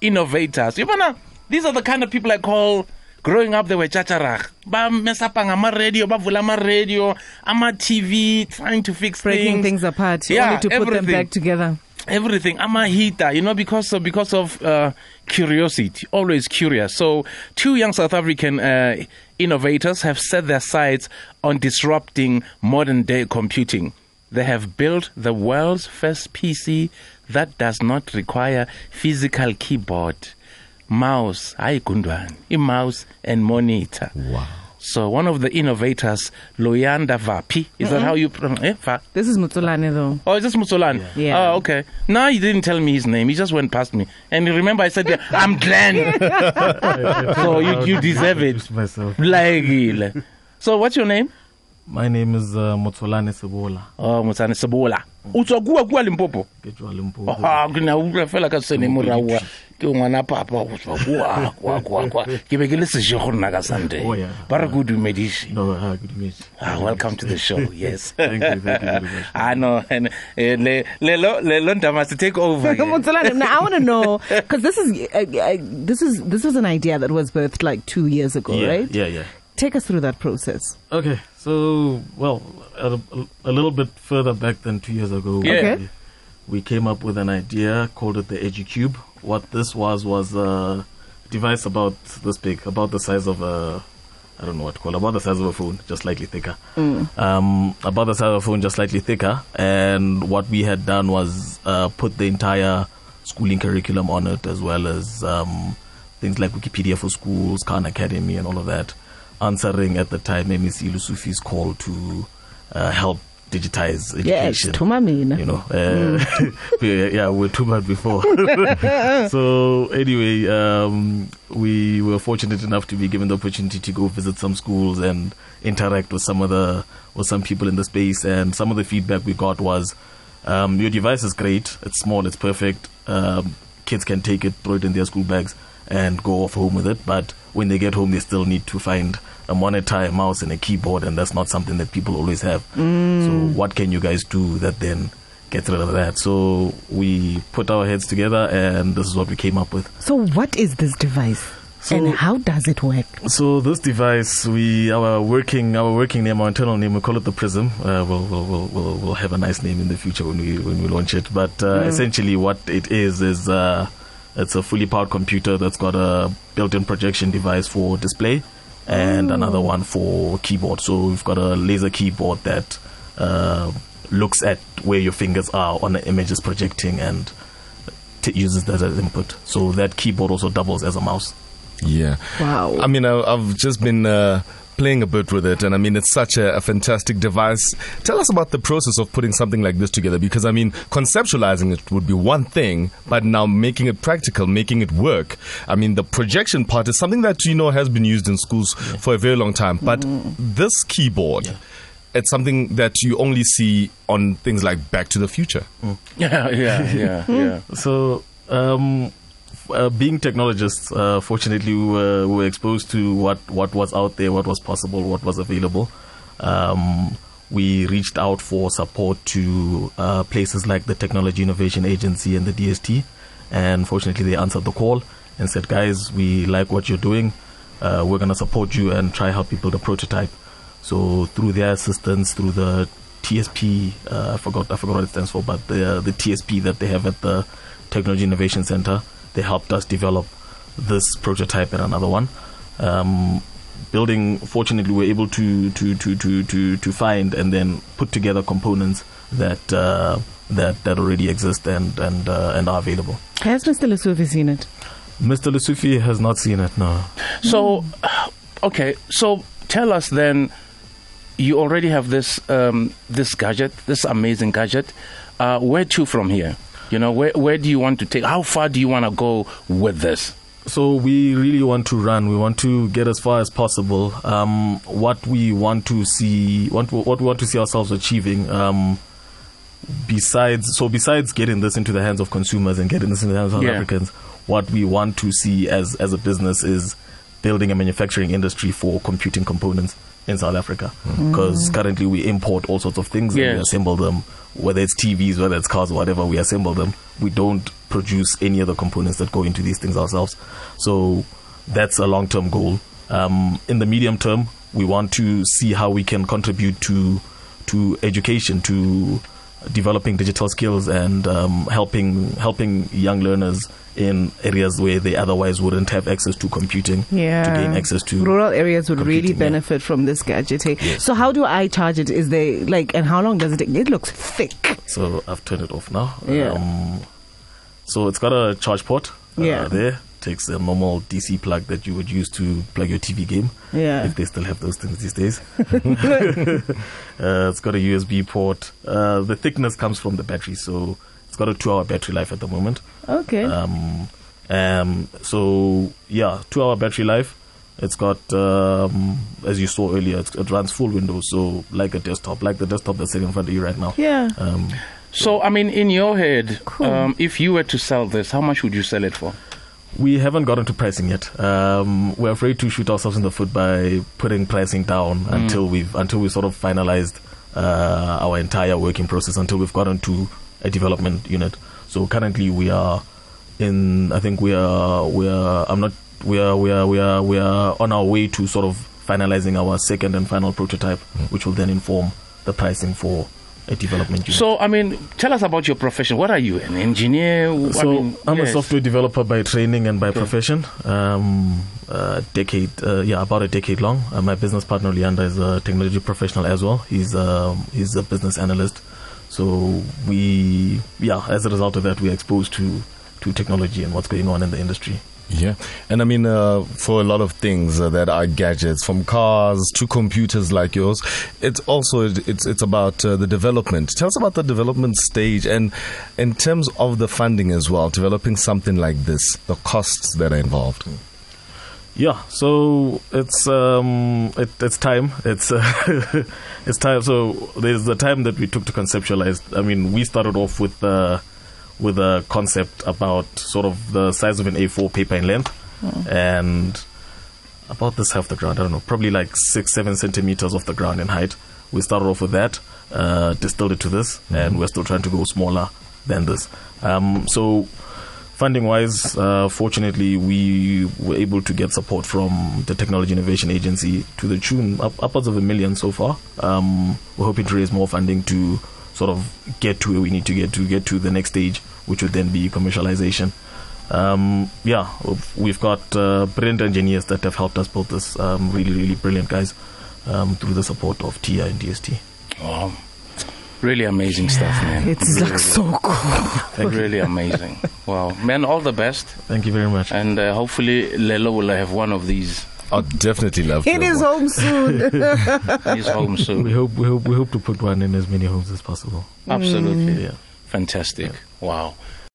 innovators. You know, these are the kind of people I call. Growing up, they were chacharach. Ba mesapa ngama radio, ba vula ma radio, ama TV, trying to fix Breaking things. things apart, Yeah, only to put them back together. everything. I'm a heater, you know, because of, because of uh, curiosity, always curious. So, two young South African uh, innovators have set their sights on disrupting modern day computing. They have built the world's first PC that does not require physical keyboard, mouse, hayi gundwane, a mouse and monitor. Wow. So one of the innovators, Loyanda Vapi, is that how you pronounce eh? Va- This is Mutulane though. Oh, is this Musolani? Yeah. Oh, okay. No, he didn't tell me his name. He just went past me. And remember, I said, I'm Glenn. so you, you deserve it. Introduce myself. Like, so what's your name? My name is uh, Motsolane Sebola. Oh, Mutsane Sabola. Utswa kua kua Limpopo. Ke tswa Limpopo. Ah, ke na utlwa fela ka sene moraua ke ngwana papa go tswa kua kua kua kua ke be ke le sejo go nna ka sunday Oh, yeah. ba re ke o dumediše No, uh, good to. Ah, welcome to the show. Yes. Thank you, thank you very much. I know. And uh, le le lo le lo must take over. here. Mutulane, now I want to know because this is uh, uh, this is this was an idea that was birthed like two years ago, yeah, right? Yeah, yeah. Take us through that process. Okay, so well, a, a little bit further back than two years ago, Yeah. Okay. we, came up with an idea called it the EduCube. What this was was a device about this big, about the size of a, I don't know what to call it, about the size of a phone, just slightly thicker. Um, about the size of a phone, just slightly thicker. And what we had done was uh, put the entire schooling curriculum on it, as well as um, things like Wikipedia for schools, Khan Academy, and all of that, answering at the time MEC Lesufi's call to uh, help digitize education. Yes, education. Tumamina. You know, uh, we- yeah, we're too bad before. so anyway, um, we were fortunate enough to be given the opportunity to go visit some schools and interact with some of the with some people in the space. And some of the feedback we got was, um, "Your device is great. It's small. It's perfect. Um, kids can take it, throw it in their school bags, and go off home with it. But when they get home, they still need to find." A monitor, a mouse, and a keyboard, and that's not something that people always have. So, what can you guys do that then get rid of that. So we put our heads together, and this is what we came up with. So what is this device? So- and how does it work? So this device, we our working our working name, our internal name, we call it the Prism. Uh, we'll, we'll, we'll, we'll, have a nice name in the future when we when we launch it. But uh, essentially, what it is is uh, it's a fully powered computer that's got a built-in projection device for display, and another one for keyboard. So we've got a laser keyboard that uh, looks at where your fingers are on the image is projecting and t- uses that as input. So that keyboard also doubles as a mouse. Yeah. Wow. I mean, I, I've just been uh, playing a bit with it, and I mean, it's such a, a fantastic device. Tell us about the process of putting something like this together, because I mean, conceptualizing it would be one thing, but now making it practical, making it work. I mean, the projection part is something that you know has been used in schools for a very long time, but this keyboard. It's something that you only see on things like Back to the Future. Yeah, yeah, yeah, yeah. So, um, f- uh, being technologists, uh, fortunately, we were, we were exposed to what, what was out there, what was possible, what was available. Um, we reached out for support to uh, places like the Technology Innovation Agency and the DST, and fortunately, they answered the call and said, "Guys, we like what you're doing. Uh, we're going to support you and try help you build a prototype." So, through their assistance, through the TSP, uh, I forgot I forgot what it stands for, but the the TSP that they have at the Technology Innovation Center, they helped us develop this prototype and another one. Um, building, fortunately, we were able to to, to, to, to to find and then put together components that uh, that that already exist and and uh, and are available. Has Mr. Lesufi seen it? Mr. Lesufi has not seen it. No. So, okay. So tell us then. You already have this um, this gadget, this amazing gadget. Uh, where to from here? You know, where where do you want to take? How far do you want to go with this? So we really want to run. We want to get as far as possible. Um, what we want to see, want what we want to see ourselves achieving. Um, besides, so besides getting this into the hands of consumers and getting this into the hands of Yeah. Africans, what we want to see as as a business is building a manufacturing industry for computing components in South Africa because currently we import all sorts of things and we assemble them, whether it's TVs, whether it's cars, whatever. We assemble them. We don't produce any other components that go into these things ourselves. So that's a long-term goal. Um, in the medium term, we want to see how we can contribute to to education, to developing digital skills, and um, helping helping young learners in areas where they otherwise wouldn't have access to computing Yeah. to gain access to rural areas would really computing, yeah. benefit from this gadget. Yes. So how do I charge it? Is there like and how long does it take? It looks thick. So I've turned it off now. Yeah. Um, so it's got a charge port uh, Yeah. there. Takes a normal DC plug that you would use to plug your TV game. Yeah. If they still have those things these days. uh, it's got a USB port. Uh, the thickness comes from the battery, so it's got a two-hour battery life at the moment. Okay. Um, um, so yeah, two-hour battery life. It's got, um, as you saw earlier, it's, it runs full Windows, so like a desktop, like the desktop that's sitting in front of you right now. yeah. Um, So, I mean, in your head, Cool. um, if you were to sell this, how much would you sell it for? We haven't gotten to pricing yet. Um, we're afraid to shoot ourselves in the foot by putting pricing down until we've until we sort of finalized uh, our entire working process until we've gotten to a development unit. So currently we are in. I think we are we are. I'm not. We are we are we are we are on our way to sort of finalizing our second and final prototype, which will then inform the pricing for a development unit. So, I mean, tell us about your profession. What are you, an engineer? I So mean, I'm a yes. software developer by training and by profession. Um, a decade, uh, yeah, about a decade long. Uh, my business partner Leander is a technology professional as well. He's um, he's a business analyst. So we, yeah, as a result of that, we're exposed to to technology and what's going on in the industry. Yeah, and I mean, uh, for a lot of things uh, that are gadgets, from cars to computers like yours, it's also it's it's about uh, the development. Tell us about the development stage, and in terms of the funding as well, developing something like this, the costs that are involved. Yeah, so it's um it, it's time. It's uh, it's time. So there's the time that we took to conceptualize. I mean, we started off with uh, with a concept about sort of the size of an A4 paper in length and about this half the ground. I don't know, probably like six, seven centimeters off the ground in height. We started off with that, uh, distilled it to this, and we're still trying to go smaller than this. Um, so funding wise, uh, fortunately, we were able to get support from the Technology Innovation Agency to the tune up, upwards of a million so far. Um, we're hoping to raise more funding to sort of get to where we need to get to get to the next stage, which would then be commercialization. Um, yeah, we've- we've got uh, brilliant engineers that have helped us build this. Um, really, really brilliant guys um, through the support of TI and DST. Wow. Really amazing stuff, man. It's really, looks so cool. really amazing. Wow. Man, all the best. Thank you very much. And uh, hopefully, Lelo will have one of these I'd definitely love to. It have is one. home soon. in his home We soon. hope we hope we hope to put one in as many homes as possible. Absolutely. Mm. Yeah. Fantastic. Wow.